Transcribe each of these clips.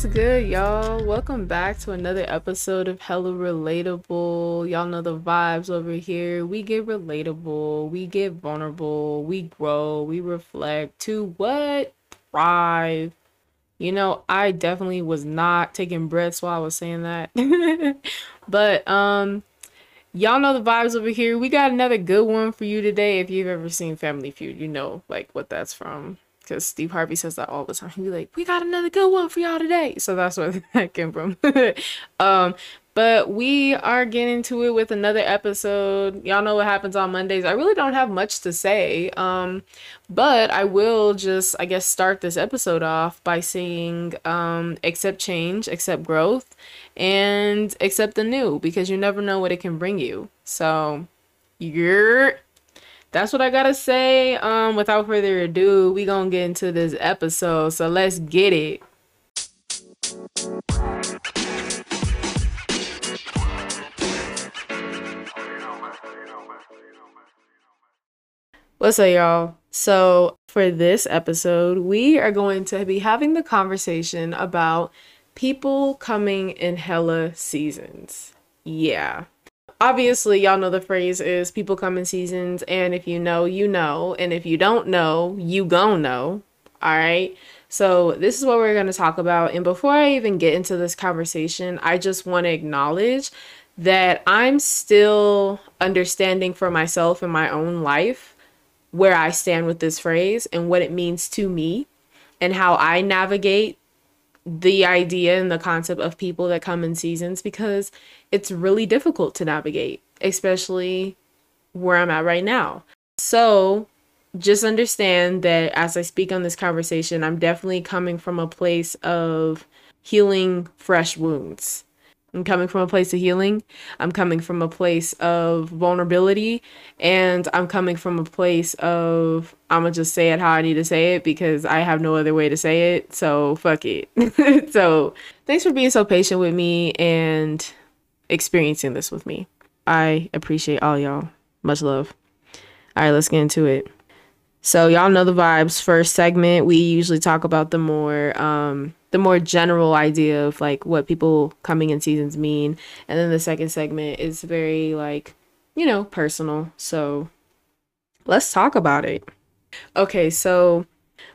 What's good, y'all? Welcome back to another episode of Hella Relatable. Y'all know the vibes over here. We get relatable, we get vulnerable, we grow, we reflect to what? Thrive. You know, I definitely was not taking breaths while I was saying that. but um y'all know the vibes over here. We got another good one for you today. If you've ever seen Family Feud, you know like what that's from because Steve Harvey says that all the time. He'd be like, "We got another good one for y'all today." So that's where that came from. um, but we are getting to it with another episode. Y'all know what happens on Mondays. I really don't have much to say. Um, but I will just, I guess, start this episode off by saying, um, accept change, accept growth, and accept the new because you never know what it can bring you. So, you're that's what I gotta say. Um, without further ado, we gonna get into this episode. So let's get it. What's up, y'all? So, for this episode, we are going to be having the conversation about people coming in hella seasons. Yeah, obviously y'all know the phrase is people come in seasons and if you know you know and if you don't know you gon' know all right? So this is what we're going to talk about and before i even get into this conversation i just want to acknowledge that i'm still understanding for myself in my own life where i stand with this phrase and what it means to me and how i navigate the idea and the concept of people that come in seasons because it's really difficult to navigate, especially where I'm at right now. So, just understand that as I speak on this conversation, I'm definitely coming from a place of healing fresh wounds. I'm coming from a place of healing. I'm coming from a place of vulnerability. And I'm coming from a place of, I'm going to just say it how I need to say it because I have no other way to say it. So fuck it. so thanks for being so patient with me and experiencing this with me. I appreciate all y'all. Much love. All right, let's get into it. So y'all know the vibes. First segment, we usually talk about the more um the more general idea of like what people coming in seasons mean. And then the second segment is very like, you know, personal. So let's talk about it. Okay, so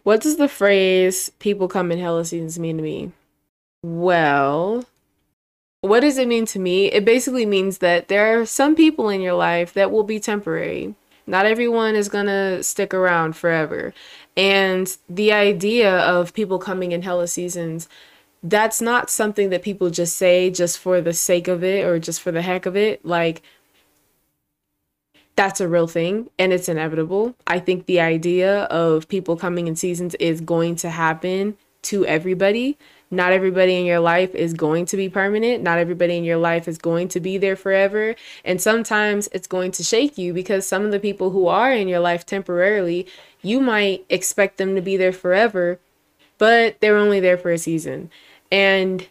what does the phrase people come in hella seasons mean to me? Well, what does it mean to me? It basically means that there are some people in your life that will be temporary. Not everyone is going to stick around forever. And the idea of people coming in hella seasons, that's not something that people just say just for the sake of it or just for the heck of it. Like, that's a real thing and it's inevitable. I think the idea of people coming in seasons is going to happen to everybody. Not everybody in your life is going to be permanent. Not everybody in your life is going to be there forever. And sometimes it's going to shake you because some of the people who are in your life temporarily, you might expect them to be there forever, but they're only there for a season. And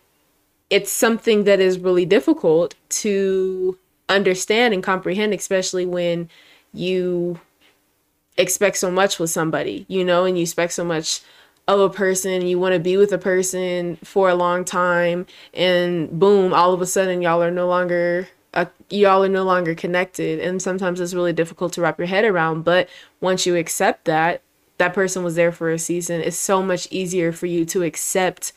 it's something that is really difficult to understand and comprehend, especially when you expect so much with somebody, you know, and you expect so much of a person, you want to be with a person for a long time, and boom, all of a sudden y'all are no longer uh, y'all are no longer connected, and sometimes it's really difficult to wrap your head around. But once you accept that that person was there for a season, it's so much easier for you to accept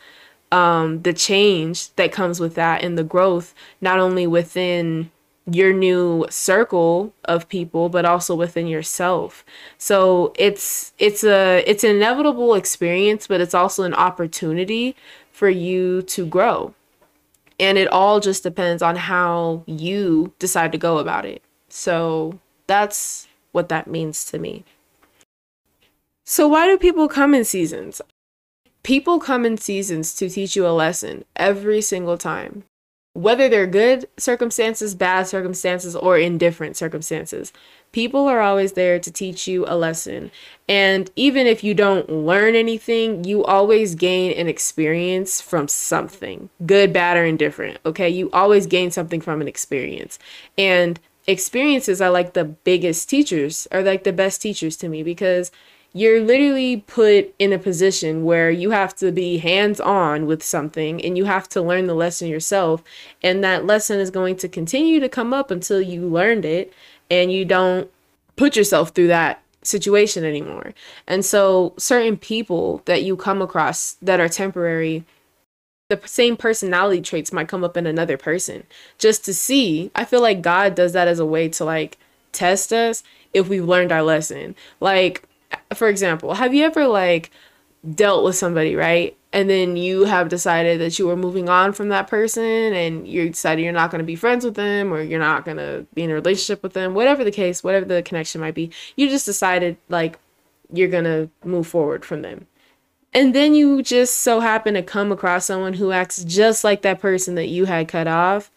um, the change that comes with that and the growth, not only within your new circle of people but also within yourself. So it's it's a it's an inevitable experience but it's also an opportunity for you to grow. And it all just depends on how you decide to go about it. So that's what that means to me. So why do people come in seasons? People come in seasons to teach you a lesson every single time whether they're good circumstances, bad circumstances, or indifferent circumstances. People are always there to teach you a lesson. And even if you don't learn anything, you always gain an experience from something good, bad, or indifferent. Okay. You always gain something from an experience. And experiences are like the biggest teachers, are like the best teachers to me because you're literally put in a position where you have to be hands on with something and you have to learn the lesson yourself. And that lesson is going to continue to come up until you learned it and you don't put yourself through that situation anymore. And so, certain people that you come across that are temporary, the same personality traits might come up in another person just to see. I feel like God does that as a way to like test us if we've learned our lesson. Like, for example, have you ever like dealt with somebody, right? And then you have decided that you are moving on from that person and you decided you're not going to be friends with them or you're not going to be in a relationship with them, whatever the case, whatever the connection might be. You just decided like you're going to move forward from them. And then you just so happen to come across someone who acts just like that person that you had cut off.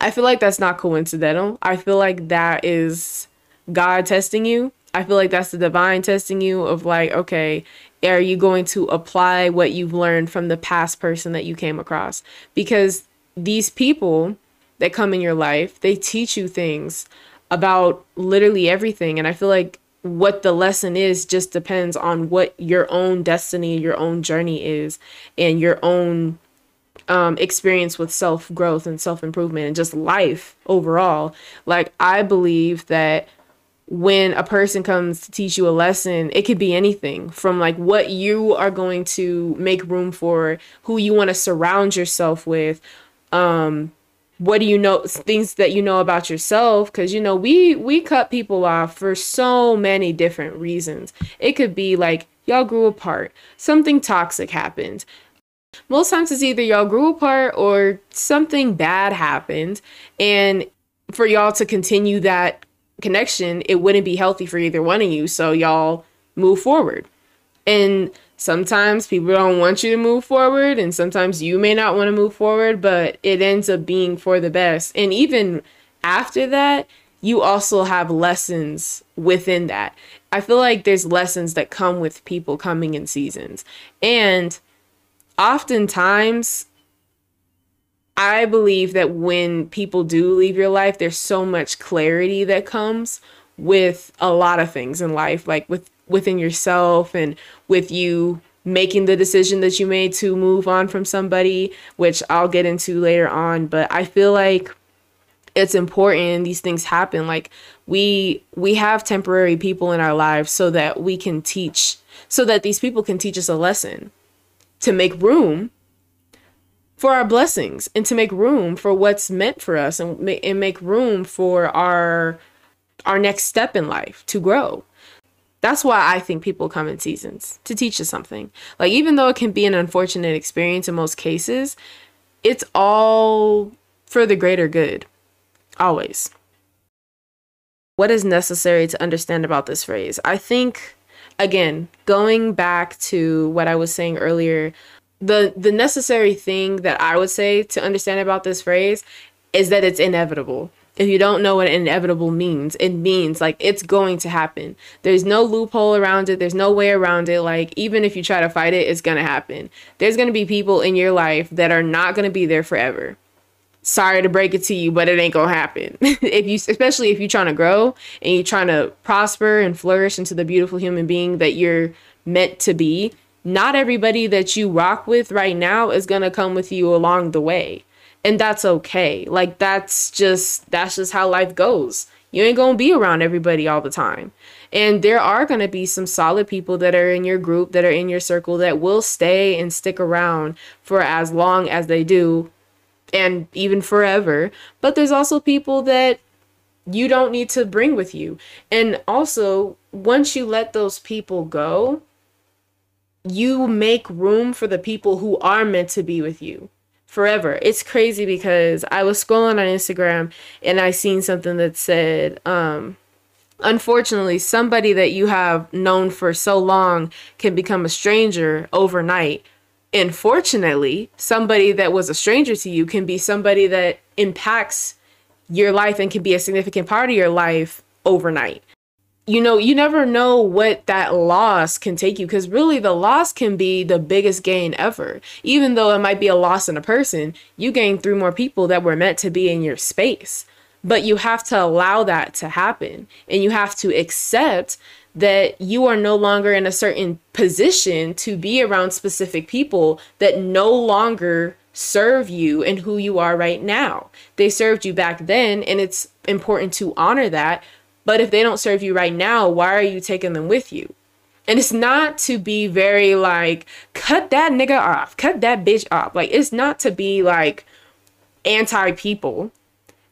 I feel like that's not coincidental. I feel like that is God testing you. I feel like that's the divine testing you of like, okay, are you going to apply what you've learned from the past person that you came across? Because these people that come in your life, they teach you things about literally everything. And I feel like what the lesson is just depends on what your own destiny, your own journey is, and your own um, experience with self growth and self improvement and just life overall. Like, I believe that when a person comes to teach you a lesson, it could be anything from like what you are going to make room for, who you want to surround yourself with, um, what do you know things that you know about yourself because you know we we cut people off for so many different reasons. It could be like y'all grew apart something toxic happened. Most times it's either y'all grew apart or something bad happened and for y'all to continue that connection, it wouldn't be healthy for either one of you. So y'all move forward. And sometimes people don't want you to move forward, and sometimes you may not want to move forward, but it ends up being for the best. And even after that, you also have lessons within that. I feel like there's lessons that come with people coming in seasons. And oftentimes, I believe that when people do leave your life, there's so much clarity that comes with a lot of things in life, like with within yourself and with you making the decision that you made to move on from somebody, which I'll get into later on. But I feel like it's important these things happen. Like we we have temporary people in our lives so that we can teach, so that these people can teach us a lesson to make room for our blessings and to make room for what's meant for us and, and make room for our our next step in life to grow. That's why I think people come in seasons to teach us something. Like even though it can be an unfortunate experience in most cases, it's all for the greater good. Always. What is necessary to understand about this phrase? I think again, going back to what I was saying earlier the the necessary thing that I would say to understand about this phrase is that it's inevitable. If you don't know what inevitable means, it means like it's going to happen. There's no loophole around it. There's no way around it. Like even if you try to fight it, it's going to happen. There's going to be people in your life that are not going to be there forever. Sorry to break it to you, but it ain't going to happen. if you especially if you're trying to grow and you're trying to prosper and flourish into the beautiful human being that you're meant to be, not everybody that you rock with right now is going to come with you along the way. And that's okay. Like that's just that's just how life goes. You ain't going to be around everybody all the time. And there are going to be some solid people that are in your group, that are in your circle that will stay and stick around for as long as they do and even forever. But there's also people that you don't need to bring with you. And also, once you let those people go, you make room for the people who are meant to be with you forever. It's crazy because I was scrolling on Instagram and I seen something that said, um, unfortunately, somebody that you have known for so long can become a stranger overnight. And fortunately, somebody that was a stranger to you can be somebody that impacts your life and can be a significant part of your life overnight you know, you never know what that loss can take you because really the loss can be the biggest gain ever. Even though it might be a loss in a person, you gain three more people that were meant to be in your space. But you have to allow that to happen. And you have to accept that you are no longer in a certain position to be around specific people that no longer serve you and who you are right now. They served you back then, and it's important to honor that. But if they don't serve you right now, why are you taking them with you? And it's not to be very like, cut that nigga off, cut that bitch off. Like, it's not to be like anti people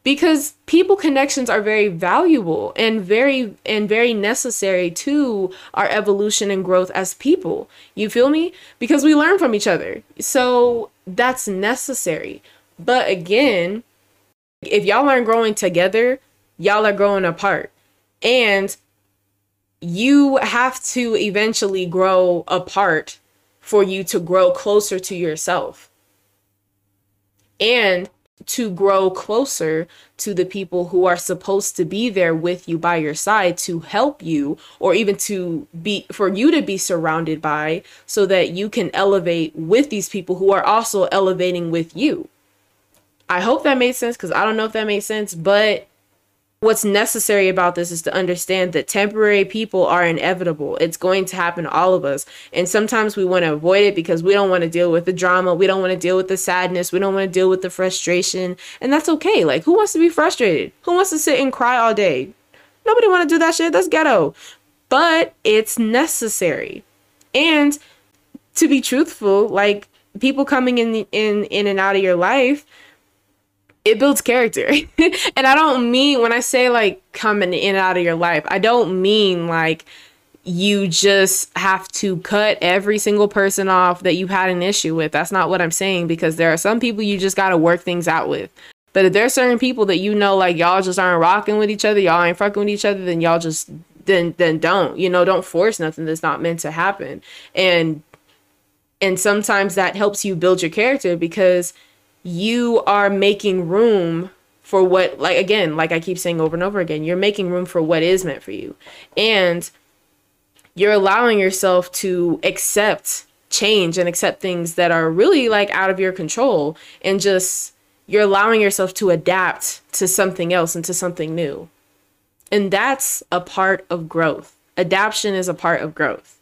because people connections are very valuable and very and very necessary to our evolution and growth as people. You feel me? Because we learn from each other. So that's necessary. But again if y'all aren't growing together y'all are growing apart and you have to eventually grow apart for you to grow closer to yourself and to grow closer to the people who are supposed to be there with you by your side to help you or even to be for you to be surrounded by so that you can elevate with these people who are also elevating with you. I hope that made sense cuz I don't know if that made sense, but what's necessary about this is to understand that temporary people are inevitable. It's going to happen to all of us. And sometimes we want to avoid it because we don't want to deal with the drama. We don't want to deal with the sadness. We don't want to deal with the frustration. And that's okay. Like, who wants to be frustrated? Who wants to sit and cry all day? Nobody want to do that shit. That's ghetto. But it's necessary. And to be truthful, like people coming in in in and out of your life it builds character. and I don't mean when I say like coming in and out of your life, I don't mean like you just have to cut every single person off that you had an issue with. That's not what I'm saying because there are some people you just got to work things out with. But if there are certain people that you know like y'all just aren't rocking with each other, y'all ain't fucking with each other, then y'all just then then don't. You know, don't force nothing that's not meant to happen. And and sometimes that helps you build your character because you are making room for what like again like i keep saying over and over again you're making room for what is meant for you. And you're allowing yourself to accept change and accept things that are really like out of your control and just you're allowing yourself to adapt to something else and to something new. And that's a part of growth. Adaptation is a part of growth.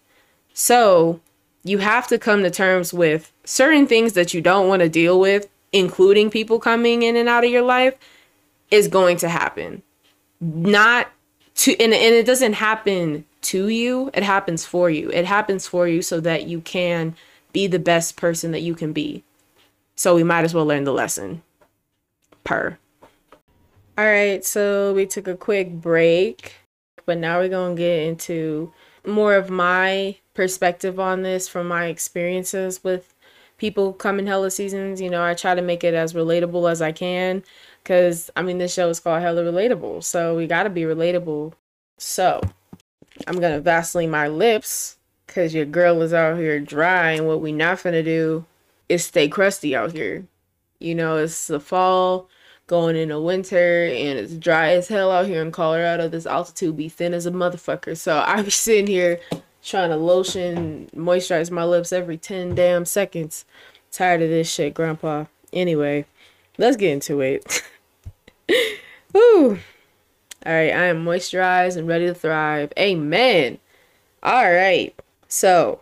So you have to come to terms with certain things that you don't want to deal with including people coming in and out of your life, is going to happen. Not to, and, and it doesn't happen to you, it happens for you. It happens for you so that you can be the best person that you can be. So we might as well learn the lesson. Per. All right, so we took a quick break, but now we're going to get into more of my perspective on this from my experiences with people come in hella seasons. You know, I try to make it as relatable as I can because I mean, this show is called Hella Relatable, so we got to be relatable. So I'm gonna Vaseline my lips because your girl is out here dry, and what we not gonna do is stay crusty out here. You know, it's the fall going into winter and it's dry as hell out here in Colorado. This altitude be thin as a motherfucker. So I be sitting here trying to lotion, moisturize my lips every 10 damn seconds. Tired of this shit, grandpa. Anyway, let's get into it. Woo. All right, I am moisturized and ready to thrive. Amen. All right. So,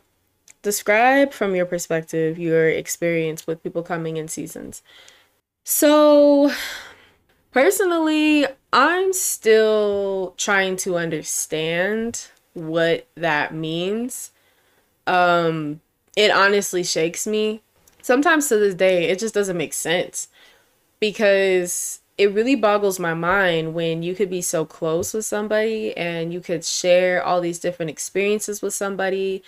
describe from your perspective your experience with people coming in seasons. So, personally, I'm still trying to understand what that means. Um, it honestly shakes me. Sometimes to this day, it just doesn't make sense because it really boggles my mind when you could be so close with somebody and you could share all these different experiences with somebody.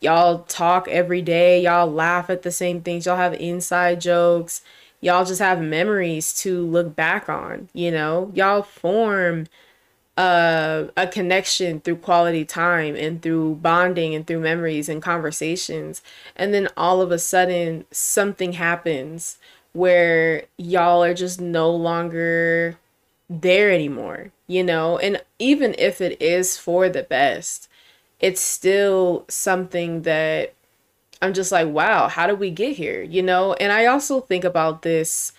Y'all talk every day, y'all laugh at the same things, y'all have inside jokes, y'all just have memories to look back on, you know? Y'all form a connection through quality time and through bonding and through memories and conversations. And then all of a sudden, something happens where y'all are just no longer there anymore, you know? And even if it is for the best, it's still something that I'm just like, wow, how did we get here? You know? And I also think about this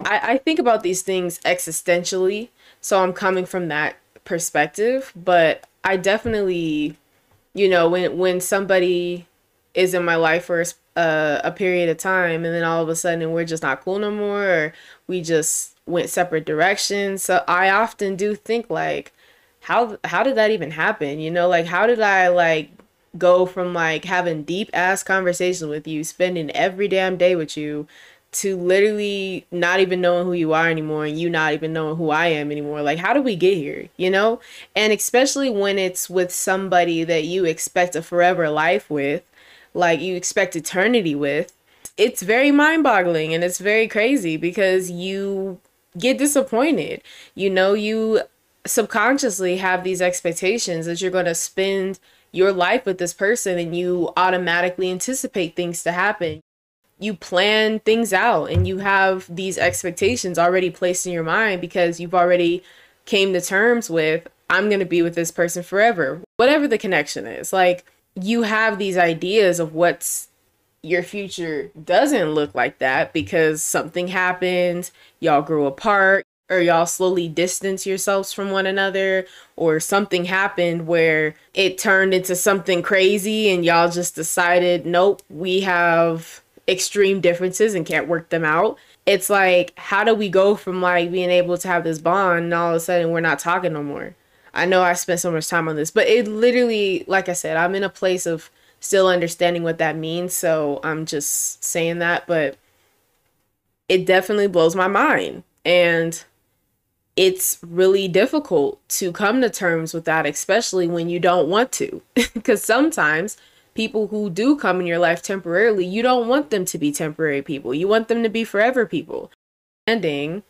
I, I think about these things existentially. So I'm coming from that perspective. But I definitely, you know, when when somebody is in my life for a, uh, a period of time and then all of a sudden we're just not cool no more or we just went separate directions. So I often do think like how how did that even happen? You know, like how did I like go from like having deep ass conversations with you, spending every damn day with you, to literally not even knowing who you are anymore and you not even knowing who I am anymore. Like, how do we get here? You know? And especially when it's with somebody that you expect a forever life with, like you expect eternity with, it's very mind boggling and it's very crazy because you get disappointed. You know, you subconsciously have these expectations that you're going to spend your life with this person and you automatically anticipate things to happen. You plan things out and you have these expectations already placed in your mind because you've already came to terms with I'm going to be with this person forever. Whatever the connection is. Like you have these ideas of what's your future doesn't look like that because something happened, y'all grew apart, or y'all slowly distance yourselves from one another or something happened where it turned into something crazy and y'all just decided nope we have extreme differences and can't work them out it's like how do we go from like being able to have this bond and all of a sudden we're not talking no more i know i spent so much time on this but it literally like i said i'm in a place of still understanding what that means so i'm just saying that but it definitely blows my mind and it's really difficult to come to terms with that, especially when you don't want to. Because sometimes people who do come in your life temporarily, you don't want them to be temporary people. You want them to be forever people. Ending.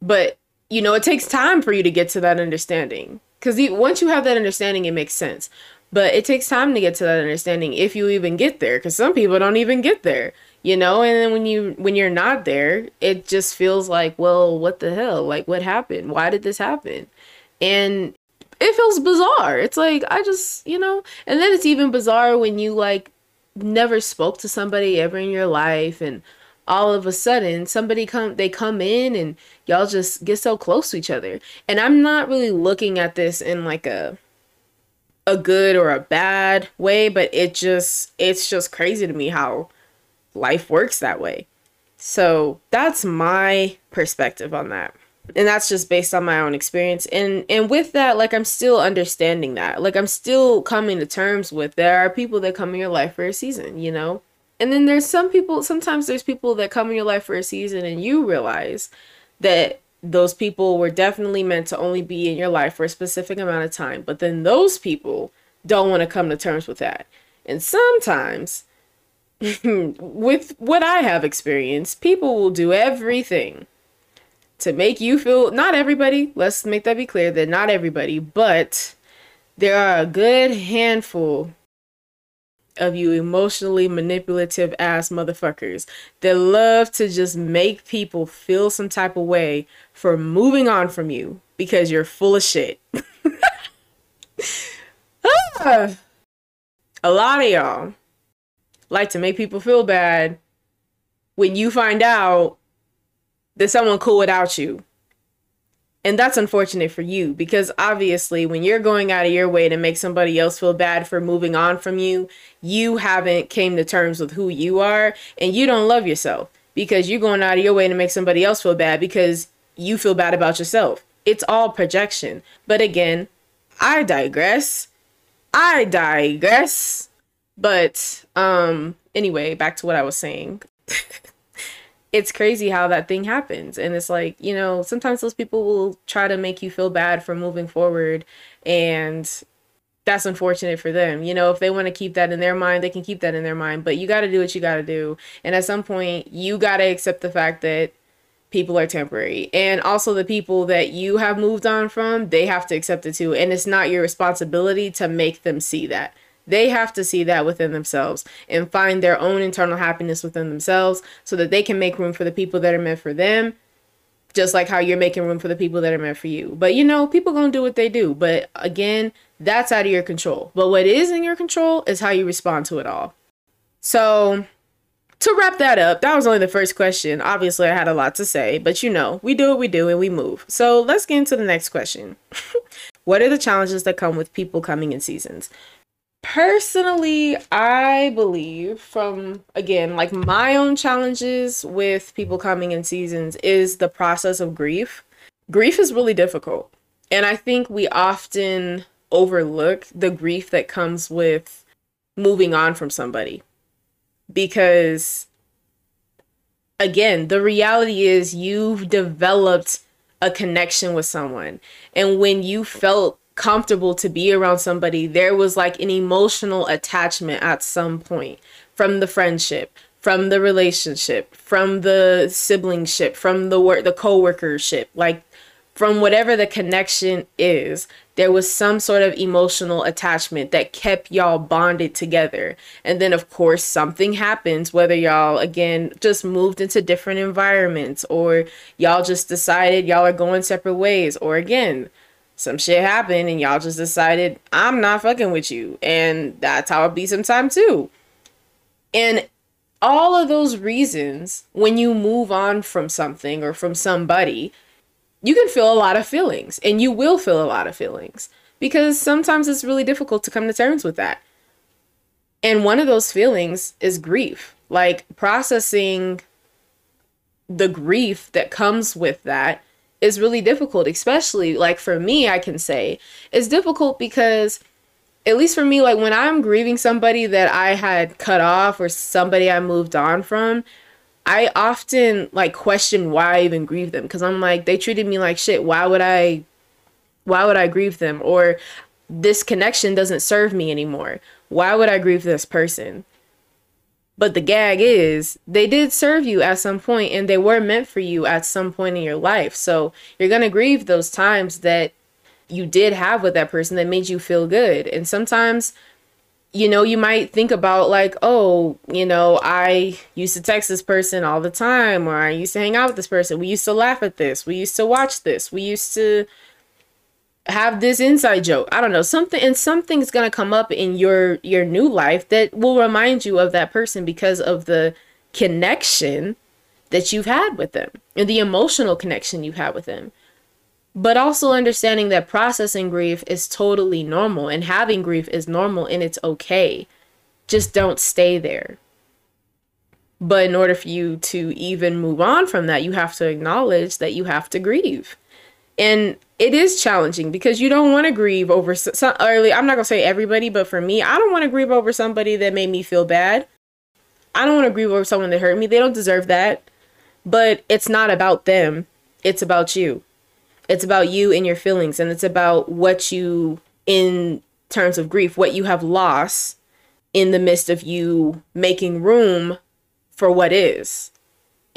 But, you know, it takes time for you to get to that understanding. Because once you have that understanding, it makes sense. But it takes time to get to that understanding if you even get there. Because some people don't even get there you know and then when you when you're not there it just feels like well what the hell like what happened why did this happen and it feels bizarre it's like i just you know and then it's even bizarre when you like never spoke to somebody ever in your life and all of a sudden somebody come they come in and y'all just get so close to each other and i'm not really looking at this in like a a good or a bad way but it just it's just crazy to me how life works that way. So that's my perspective on that. And that's just based on my own experience. And and with that, like I'm still understanding that. Like I'm still coming to terms with there are people that come in your life for a season, you know? And then there's some people sometimes there's people that come in your life for a season and you realize that those people were definitely meant to only be in your life for a specific amount of time. But then those people don't want to come to terms with that. And sometimes with what I have experienced, people will do everything to make you feel not everybody, let's make that be clear that not everybody, but there are a good handful of you emotionally manipulative ass motherfuckers that love to just make people feel some type of way for moving on from you because you're full of shit. ah, a lot of y'all like to make people feel bad when you find out that someone cool without you. And that's unfortunate for you because obviously, when you're going out of your way to make somebody else feel bad for moving on from you, you haven't came to terms with who you are and you don't love yourself because you're going out of your way to make somebody else feel bad because you feel bad about yourself. It's all projection. But again, I digress. I digress. But um anyway, back to what I was saying. it's crazy how that thing happens and it's like, you know, sometimes those people will try to make you feel bad for moving forward and that's unfortunate for them. You know, if they want to keep that in their mind, they can keep that in their mind, but you got to do what you got to do. And at some point, you got to accept the fact that people are temporary. And also the people that you have moved on from, they have to accept it too. And it's not your responsibility to make them see that. They have to see that within themselves and find their own internal happiness within themselves so that they can make room for the people that are meant for them, just like how you're making room for the people that are meant for you. But you know, people gonna do what they do. But again, that's out of your control. But what is in your control is how you respond to it all. So to wrap that up, that was only the first question. Obviously, I had a lot to say, but you know, we do what we do and we move. So let's get into the next question. what are the challenges that come with people coming in seasons? Personally, I believe from again, like my own challenges with people coming in seasons is the process of grief. Grief is really difficult. And I think we often overlook the grief that comes with moving on from somebody because again, the reality is you've developed a connection with someone. And when you felt comfortable to be around somebody, there was like an emotional attachment at some point from the friendship, from the relationship, from the siblingship, from the work, the co-workership. Like from whatever the connection is, there was some sort of emotional attachment that kept y'all bonded together. And then, of course, something happens, whether y'all, again, just moved into different environments or y'all just decided y'all are going separate ways, or again, some shit happened and y'all just decided, I'm not fucking with you. And that's how it be sometimes too. And all of those reasons, when you move on from something or from somebody, you can feel a lot of feelings and you will feel a lot of feelings because sometimes it's really difficult to come to terms with that. And one of those feelings is grief, like processing the grief that comes with that is really difficult, especially like for me, I can say it's difficult because at least for me, like when I'm grieving somebody that I had cut off or somebody I moved on from, I often like question why I even grieve them because I'm like they treated me like shit. Why would I why would I grieve them? Or this connection doesn't serve me anymore. Why would I grieve this person? But the gag is they did serve you at some point and they were meant for you at some point in your life. So you're going to grieve those times that you did have with that person that made you feel good. And sometimes you know, you might think about like, oh, you know, I used to text this person all the time, or I used to hang out with this person. We used to laugh at this. We used to watch this. We used to have this inside joke. I don't know, something and something's gonna come up in your your new life that will remind you of that person because of the connection that you've had with them and the emotional connection you've with them but also understanding that processing grief is totally normal and having grief is normal and it's okay. Just don't stay there. But in order for you to even move on from that, you have to acknowledge that you have to grieve. And it is challenging because you don't want to grieve over some early. I'm not going to say everybody, but for me, I don't want to grieve over somebody that made me feel bad. I don't want to grieve over someone that hurt me. They don't deserve that. But it's not about them. It's about you. It's about you and your feelings, and it's about what you, in terms of grief, what you have lost in the midst of you making room for what is.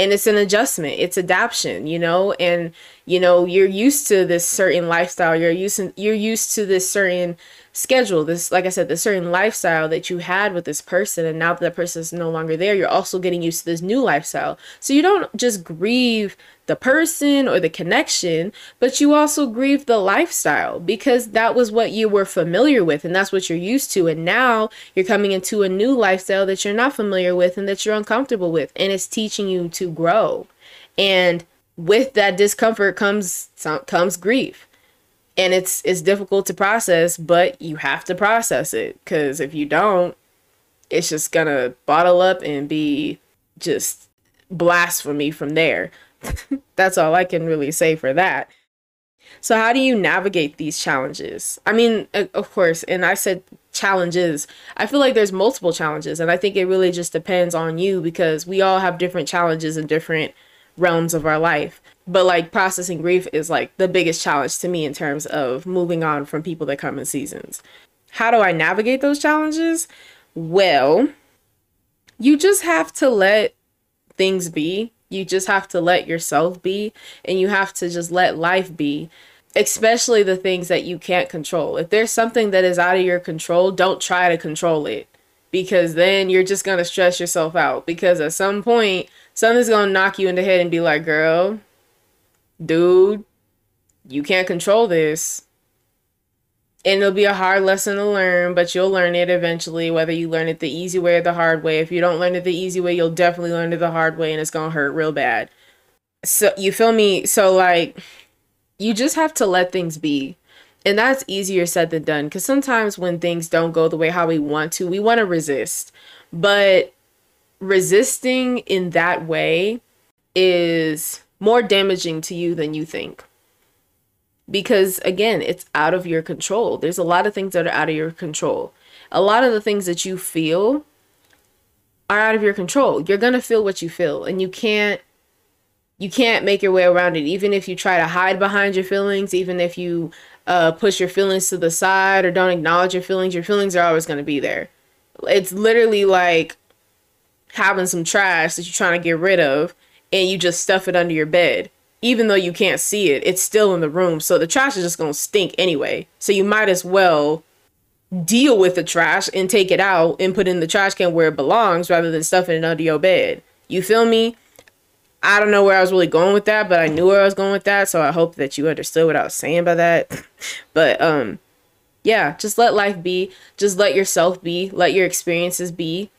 And it's an adjustment, it's adaptation, you know, and you know, you're used to this certain lifestyle, you're used to, you're used to this certain schedule, this like I said, this certain lifestyle that you had with this person, and now that that person is no longer there, you're also getting used to this new lifestyle. So you don't just grieve the person or the connection, but you also grieve the lifestyle because that was what you were familiar with and that's what you're used to. And now you're coming into a new lifestyle that you're not familiar with and that you're uncomfortable with, and it's teaching you to grow. And with that discomfort comes comes grief and it's it's difficult to process but you have to process it because if you don't it's just gonna bottle up and be just blasphemy from there. That's all i can really say for that. So how do you navigate these challenges? I mean of course and i said challenges. I feel like there's multiple challenges and i think it really just depends on you because we all have different challenges in different realms of our life but like processing grief is like the biggest challenge to me in terms of moving on from people that come in seasons. How do I navigate those challenges? Well, you just have to let things be. You just have to let yourself be and you have to just let life be, especially the things that you can't control. If there's something that is out of your control, don't try to control it because then you're just going to stress yourself out because at some point something's going to knock you in the head and be like, "Girl, dude, you can't control this. and it'll be a hard lesson to learn, but you'll learn it eventually, whether you learn it the easy way or the hard way. If you don't learn it the easy way, you'll definitely learn it the hard way and it's gonna hurt real bad. So you feel me? So like you just have to let things be. And that's easier said than done because sometimes when things don't go the way how we want to, we want to resist. But resisting in that way is more damaging to you than you think because again, it's out of your control. There's a lot of things that are out of your control. A lot of the things that you feel are out of your control. You're going to feel what you feel and you can't you can't make your way around it even if you try to hide behind your feelings, even if you uh, push your feelings to the side or don't acknowledge your feelings, your feelings are always going to be there. It's literally like having some trash that you're trying to get rid of and you just stuff it under your bed even though you can't see it, it's still in the room. So the trash is just going to stink anyway. So you might as well deal with the trash and take it out and put it in the trash can where it belongs rather than stuffing it under your bed. You feel me? I don't know where I was really going with that, but I knew where I was going with that. So I hope that you understood what I was saying by that. but, um, yeah, just let life be. Just let yourself be. Let your experiences be.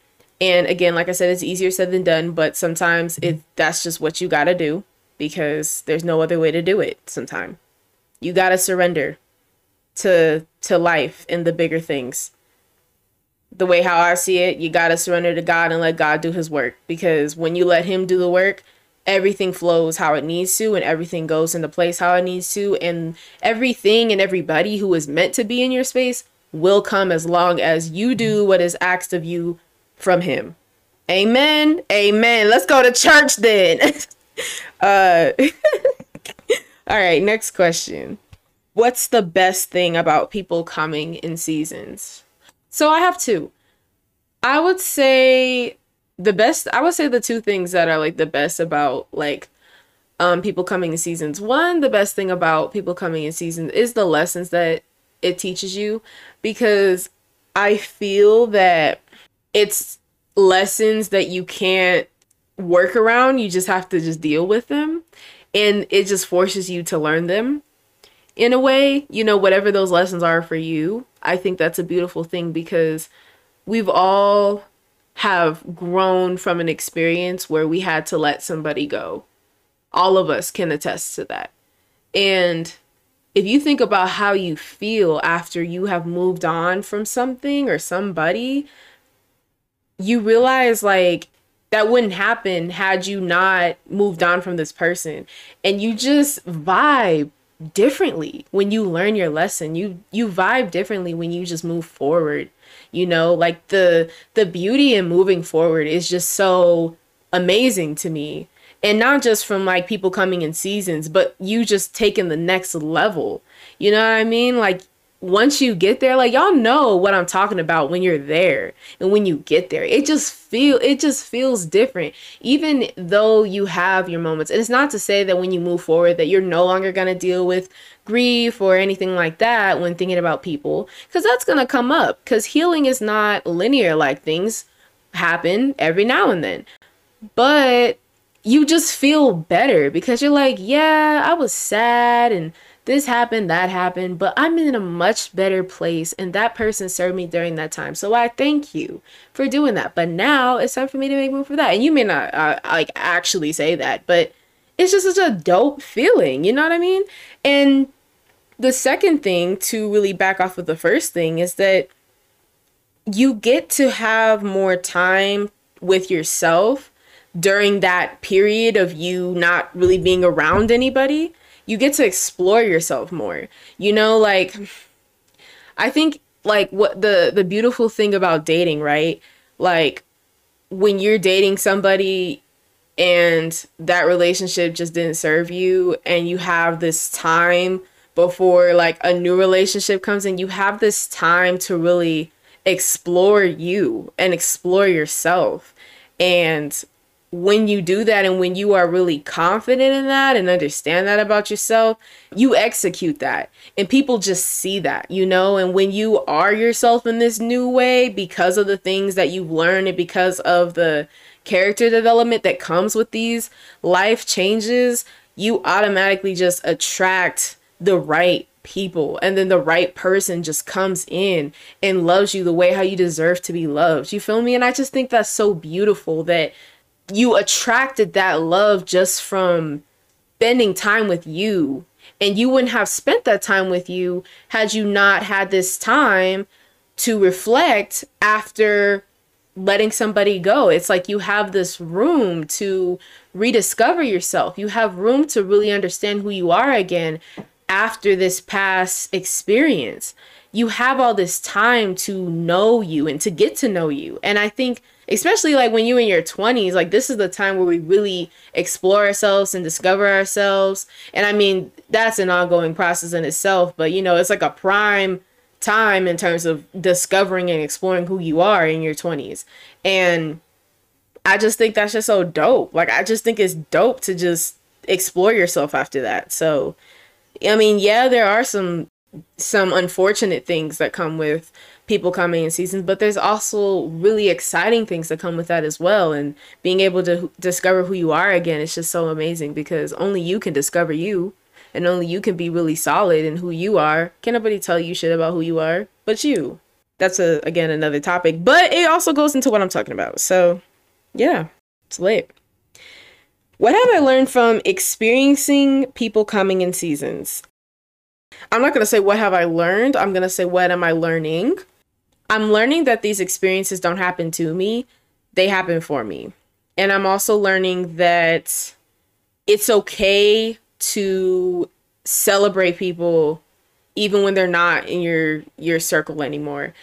And again, like I said, it's easier said than done, but sometimes it mm-hmm. that's just what you got to do because there's no other way to do it sometimes. You got to surrender to to life and the bigger things. The way how I see it, you got to surrender to God and let God do his work because when you let him do the work, everything flows how it needs to and everything goes into place how it needs to and everything and everybody who is meant to be in your space will come as long as you do what is asked of you from him. Amen. Amen. Let's go to church then. Uh, all right, next question. What's the best thing about people coming in seasons? So I have two. I would say the best I would say the two things that are like the best about like um people coming in seasons. One, the best thing about people coming in seasons is the lessons that it teaches you because I feel that it's lessons that you can't work around. You just have to just deal with them. And it just forces you to learn them in a way, you know, whatever those lessons are for you. I think that's a beautiful thing because we've all have grown from an experience where we had to let somebody go. All of us can attest to that. And if you think about how you feel after you have moved on from something or somebody, you realize like that wouldn't happen had you not moved on from this person. And you just vibe differently when you learn your lesson. You you vibe differently when you just move forward you know? Like the the beauty in moving forward is just so amazing to me. And not just from like people coming in seasons but you just taking the next level. You know what i mean? Like once you get there like y'all know what i'm talking about when you're there and when you get there. It just feel it just feels different. Even though you have your moments and it's not to say that when you move forward that you're no longer going to deal with grief or anything like that when thinking about people because that's going to come up because healing is not linear like things happen every now and then. But you just feel better because you're like yeah i was sad and this happened, that happened, but I'm in a much better place and that person served me during that time. So I thank you for doing that. But now it's time for me to make room for that. And you may not uh, like actually say that, but it's just such a dope feeling, you know what I mean? And the second thing to really back off of the first thing is that you get to have more time with yourself during that period of you not really being around anybody you get to explore yourself more. You know, like I think like what the the beautiful thing about dating, right? Like when you're dating somebody and that relationship just didn't serve you and you have this time before like a new relationship comes in, you have this time to really explore you and explore yourself. And when you do that and when you are really confident in that and understand that about yourself, you execute that. And people just see that, you know? And when you are yourself in this new way because of the things that you've learned and because of the character development that comes with these life changes, you automatically just attract the right people and then the right person just comes in and loves you the way how you deserve to be loved. You feel me? And I just think that's so beautiful that you attracted that love just from spending time with you and you wouldn't have spent that time with you had you not had this time to reflect after letting somebody go. It's like you have this room to rediscover yourself. You have room to really understand who you are again after this past experience. You have all this time to know you and to get to know you. And I think especially like when you in your 20s like this is the time where we really explore ourselves and discover ourselves and i mean that's an ongoing process in itself but you know it's like a prime time in terms of discovering and exploring who you are in your 20s. And I just think that's just so dope. Like I just think it's dope to just explore yourself after that. So I mean, yeah, there are some some unfortunate things that come with people coming in seasons, but there's also really exciting things that come with that as well. And being able to discover who you are again is just so amazing because only you can discover you and only you can be really solid in who you are. Can't nobody tell you shit about who you are but you. That's a again another topic, but it also goes into what I'm talking about. So, yeah, it's lit. What have I learned from experiencing people coming in seasons? I'm not going to say what have I learned. I'm going to say what am I learning? I'm learning that these experiences don't happen to me, they happen for me. And I'm also learning that it's okay to celebrate people even when they're not in your your circle anymore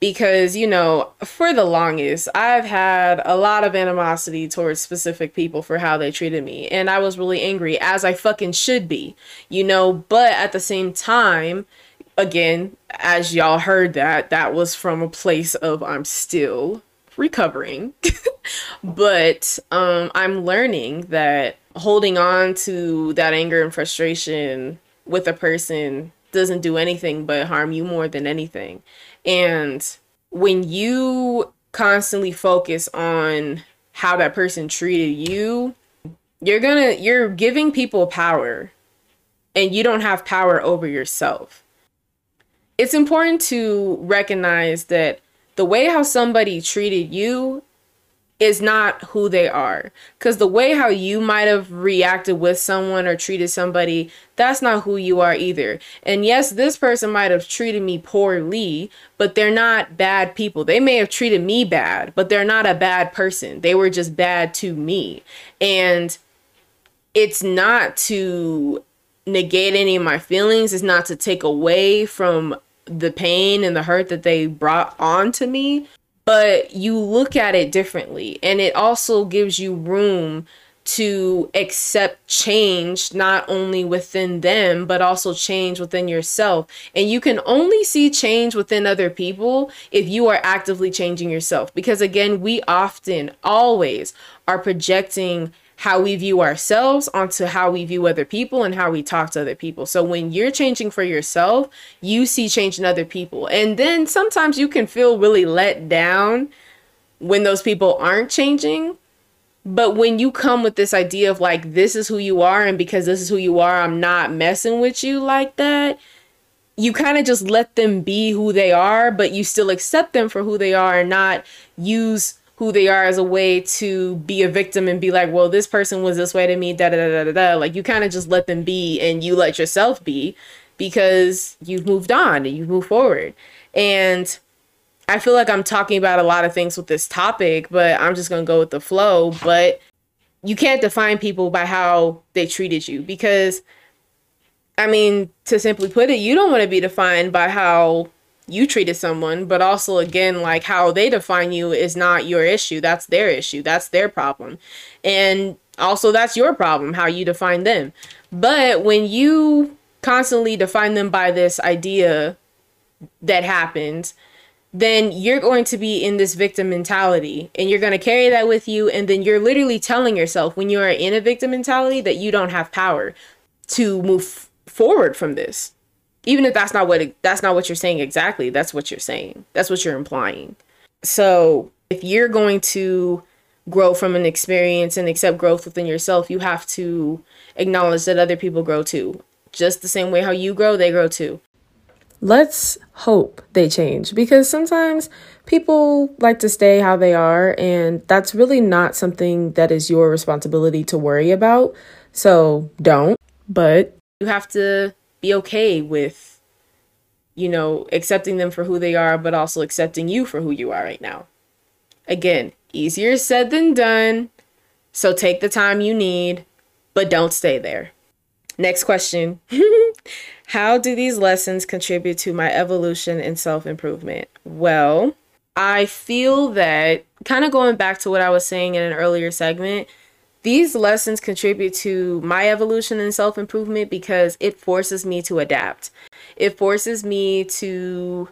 because you know for the longest i've had a lot of animosity towards specific people for how they treated me. And i was really angry as i fucking should be you know? But at the same time again as y'all heard that that was from a place of i'm still recovering. But um i'm learning that holding on to that anger and frustration with a person doesn't do anything but harm you more than anything. And when you constantly focus on how that person treated you, you're gonna, you're giving people power and you don't have power over yourself. It's important to recognize that the way how somebody treated you is not who they are. Because the way how you might have reacted with someone or treated somebody, that's not who you are either. And yes, this person might have treated me poorly, but they're not bad people. They may have treated me bad, but they're not a bad person. They were just bad to me. And it's not to negate any of my feelings, it's not to take away from the pain and the hurt that they brought on to me but you look at it differently. And it also gives you room to accept change not only within them but also change within yourself. And you can only see change within other people if you are actively changing yourself. Because again we often always are projecting how we view ourselves onto how we view other people and how we talk to other people. So when you're changing for yourself, you see change in other people. And then sometimes you can feel really let down when those people aren't changing. But when you come with this idea of like, this is who you are, and because this is who you are, I'm not messing with you like that, you kind of just let them be who they are, but you still accept them for who they are and not use who they are as a way to be a victim and be like, well, this person was this way to me, da da da da da. Like you kind of just let them be and you let yourself be because you've moved on and you've moved forward. And I feel like I'm talking about a lot of things with this topic, but I'm just to go with the flow. But you can't define people by how they treated you because, I mean, to simply put it, you don't want to be defined by how you treated someone, but also again, like how they define you is not your issue. That's their issue. That's their problem. And also, that's your problem, how you define them. But when you constantly define them by this idea that happens, then you're going to be in this victim mentality and you're going to carry that with you. And then you're literally telling yourself when you are in a victim mentality that you don't have power to move forward from this even if that's not what it, that's not what you're saying exactly that's what you're saying that's what you're implying so if you're going to grow from an experience and accept growth within yourself you have to acknowledge that other people grow too Just the same way how you grow, they grow too. Let's hope they change because sometimes people like to stay how they are, and that's really not something that is your responsibility to worry about. So don't. But you have to be okay with, you know, accepting them for who they are, but also accepting you for who you are right now. Again, easier said than done. So take the time you need, but don't stay there. Next question How do these lessons contribute to my evolution and self improvement? Well, I feel that kind of going back to what I was saying in an earlier segment, these lessons contribute to my evolution and self improvement because it forces me to adapt. It forces me to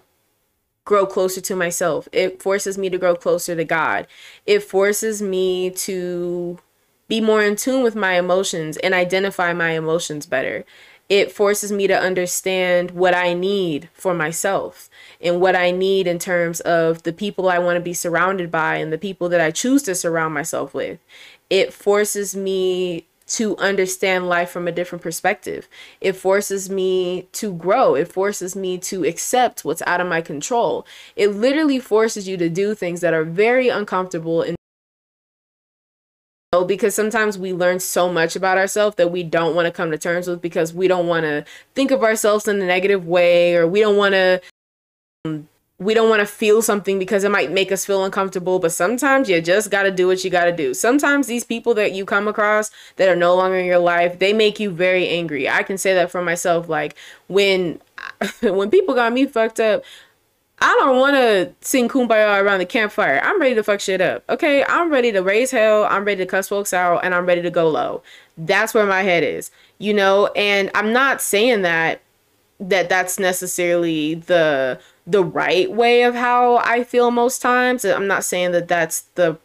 grow closer to myself. It forces me to grow closer to God. It forces me to be more in tune with my emotions and identify my emotions better. It forces me to understand what I need for myself and what I need in terms of the people I want to be surrounded by and the people that I choose to surround myself with. It forces me to understand life from a different perspective. It forces me to grow. It forces me to accept what's out of my control. It literally forces you to do things that are very uncomfortable and because sometimes we learn so much about ourselves that we don't want to come to terms with because we don't want to think of ourselves in a negative way or we don't want to we don't want to feel something because it might make us feel uncomfortable, but sometimes you just got to do what you got to do. Sometimes these people that you come across that are no longer in your life, they make you very angry. I can say that for myself like when when people got me fucked up, I don't want to sing kumbaya around the campfire. I'm ready to fuck shit up. Okay, I'm ready to raise hell. I'm ready to cuss folks out and I'm ready to go low. That's where my head is, you know, and I'm not saying that that that's necessarily the the right way of how I feel most times. I'm not saying that that's the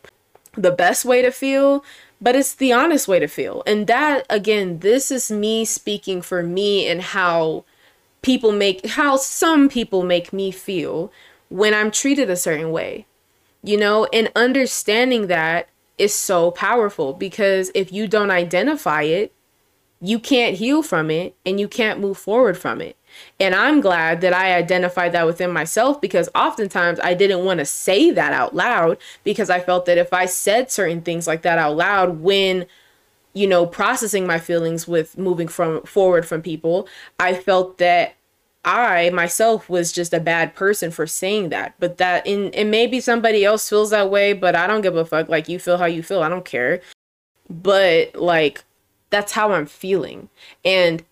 the best way to feel, but it's the honest way to feel. And that again, this is me speaking for me and how people make how some people make me feel when I'm treated a certain way. You know, and understanding that is so powerful because if you don't identify it, you can't heal from it and you can't move forward from it. And I'm glad that I identified that within myself because oftentimes I didn't want to say that out loud because I felt that if I said certain things like that out loud when you know processing my feelings with moving from forward from people, I felt that I myself was just a bad person for saying that. But that in and maybe somebody else feels that way, but I don't give a fuck. Like you feel how you feel. I don't care. But like that's how I'm feeling. And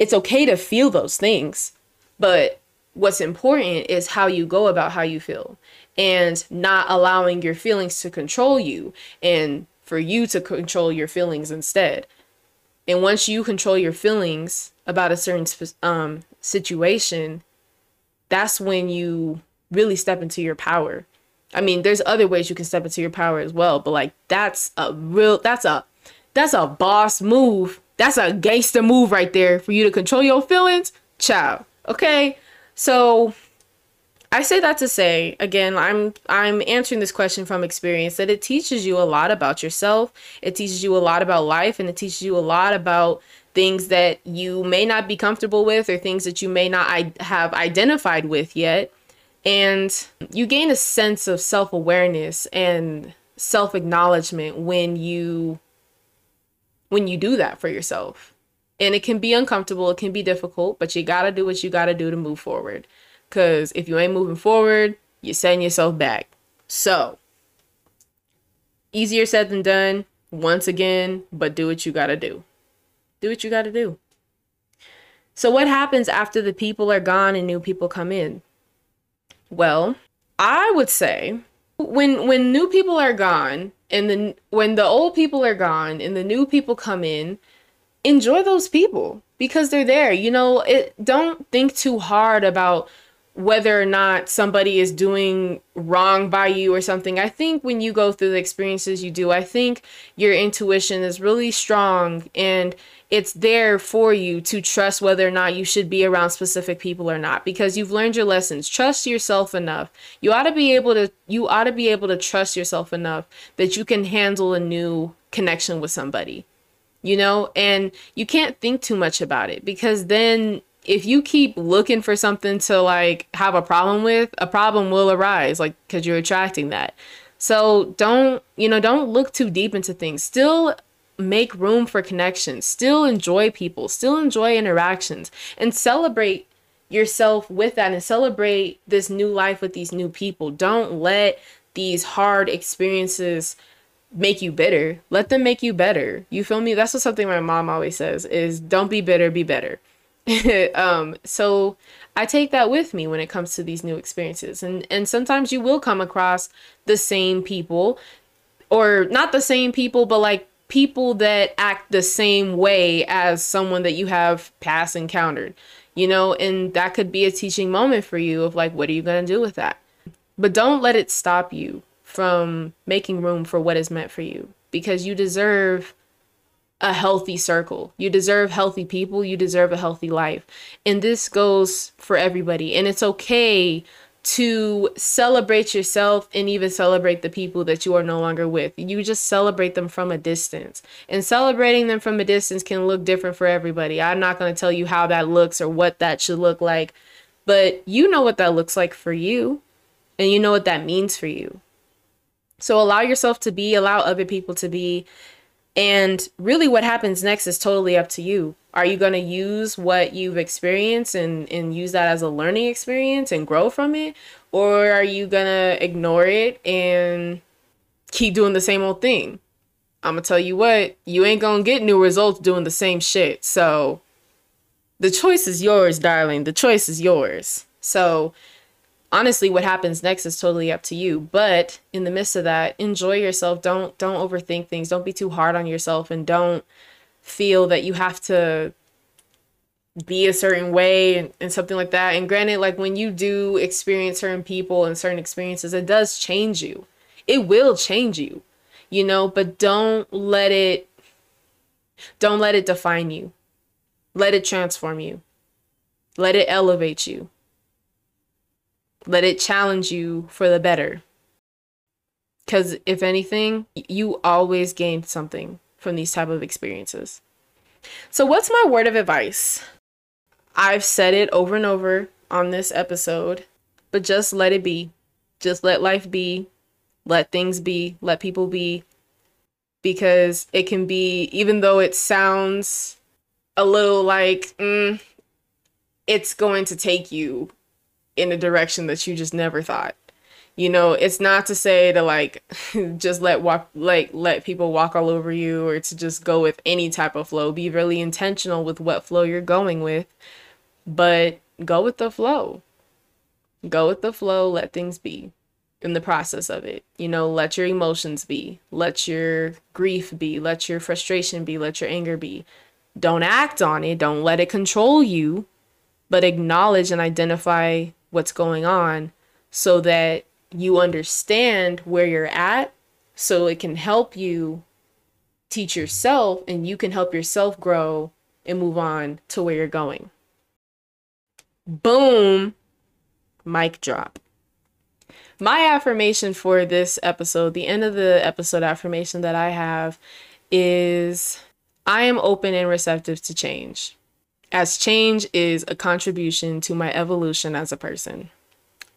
it's okay to feel those things, but what's important is how you go about how you feel and not allowing your feelings to control you and for you to control your feelings instead. And once you control your feelings about a certain um, situation, that's when you really step into your power. I mean, there's other ways you can step into your power as well, but like that's a real that's a that's a boss move that's a gangster move right there for you to control your feelings, child. Okay? So I say that to say again, I'm I'm answering this question from experience that it teaches you a lot about yourself. It teaches you a lot about life and it teaches you a lot about things that you may not be comfortable with or things that you may not I- have identified with yet. And you gain a sense of self-awareness and self-acknowledgement when you when you do that for yourself. And it can be uncomfortable, it can be difficult, but you gotta do what you gotta do to move forward. Because if you ain't moving forward, you're setting yourself back. So, easier said than done, once again, but do what you gotta do. Do what you gotta do. So, what happens after the people are gone and new people come in? Well, I would say when when new people are gone and then when the old people are gone and the new people come in enjoy those people because they're there you know it don't think too hard about whether or not somebody is doing wrong by you or something. I think when you go through the experiences you do, I think your intuition is really strong and it's there for you to trust whether or not you should be around specific people or not because you've learned your lessons. Trust yourself enough. You ought to be able to you ought to be able to trust yourself enough that you can handle a new connection with somebody. you know, and you can't think too much about it because then if you keep looking for something to like have a problem with, a problem will arise, like because you're attracting that. So don't, you know, don't look too deep into things. Still make room for connections, still enjoy people, still enjoy interactions, and celebrate yourself with that and celebrate this new life with these new people. Don't let these hard experiences make you bitter. Let them make you better. You feel me? That's what something my mom always says is don't be bitter, be better. um, so I take that with me when it comes to these new experiences. And and sometimes you will come across the same people or not the same people, but like people that act the same way as someone that you have past encountered. You know, and that could be a teaching moment for you of like what are you going to do with that? But don't let it stop you from making room for what is meant for you because you deserve a healthy circle. You deserve healthy people. You deserve a healthy life. And this goes for everybody. And it's okay to celebrate yourself and even celebrate the people that you are no longer with. You just celebrate them from a distance. And celebrating them from a distance can look different for everybody. I'm not going to tell you how that looks or what that should look like, but you know what that looks like for you. And you know what that means for you. So allow yourself to be, allow other people to be, and really, what happens next is totally up to you. Are you going to use what you've experienced and, and use that as a learning experience and grow from it? Or are you going to ignore it and keep doing the same old thing? I'm going to tell you what, you ain't going to get new results doing the same shit. So the choice is yours, darling. The choice is yours. So honestly what happens next is totally up to you. But in the midst of that enjoy yourself. Don't don't overthink things. Don't be too hard on yourself and don't feel that you have to be a certain way and, and something like that. And granted like when you do experience certain people and certain experiences it does change you. It will change you you know but don't let it don't let it define you. Let it transform you. Let it elevate you let it challenge you for the better. Because if anything, you always gain something from these type of experiences. So what's my word of advice? I've said it over and over on this episode, but just let it be. Just let life be. Let things be. Let people be. Because it can be, even though it sounds a little like mm, it's going to take you in a direction that you just never thought. You know, it's not to say to like just let walk like let people walk all over you or to just go with any type of flow. Be really intentional with what flow you're going with, but go with the flow. Go with the flow, let things be in the process of it. You know, let your emotions be, let your grief be, let your frustration be, let your anger be. Don't act on it, don't let it control you, but acknowledge and identify what's going on so that you understand where you're at so it can help you teach yourself and you can help yourself grow and move on to where you're going. Boom, mic drop. My affirmation for this episode, the end of the episode affirmation that I have is I am open and receptive to change as change is a contribution to my evolution as a person.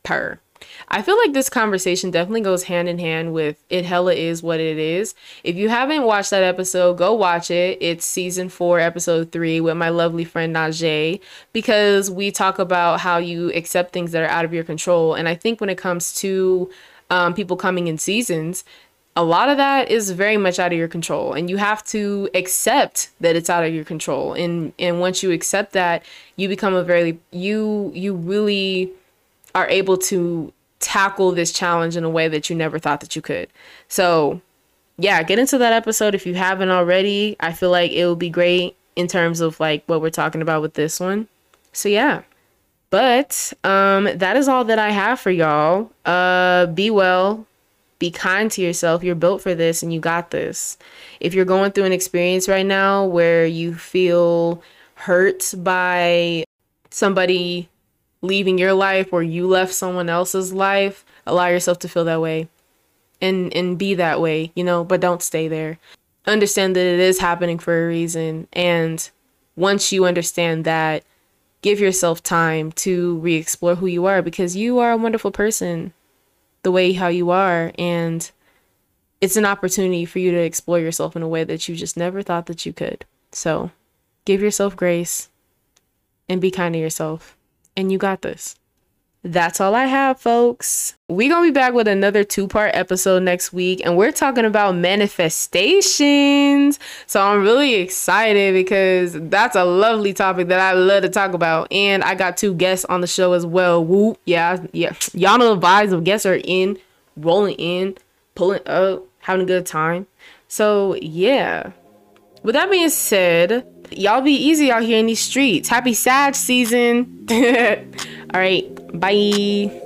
Per. I feel like this conversation definitely goes hand in hand with It Hella Is What It Is. If you haven't watched that episode, go watch it. It's season four, episode three, with my lovely friend Najee, because we talk about how you accept things that are out of your control. And I think when it comes to um, people coming in seasons, a lot of that is very much out of your control and you have to accept that it's out of your control. And and once you accept that you become a very you you really are able to tackle this challenge in a way that you never thought that you could. So yeah get into that episode if you haven't already. I feel like it will be great in terms of like what we're talking about with this one. So yeah. But um that is all that i have for y'all. Uh be well be kind to yourself. You're built for this and you got this. If you're going through an experience right now where you feel hurt by somebody leaving your life or you left someone else's life, allow yourself to feel that way and and be that way, you know, but don't stay there. understand that it is happening for a reason. And once you understand that, give yourself time to re explore who you are because you are a wonderful person the way how you are. And it's an opportunity for you to explore yourself in a way that you just never thought that you could. So give yourself grace and be kind to yourself. And you got this. That's all I have, folks. We're going to be back with another two part episode next week, and we're talking about manifestations. So I'm really excited because that's a lovely topic that I love to talk about. And I got two guests on the show as well. Woo, yeah, yeah. Y'all know the vibes of guests are in, rolling in, pulling up, having a good time. So, yeah. With that being said, y'all be easy out here in these streets. Happy Sag season. All right. Bye.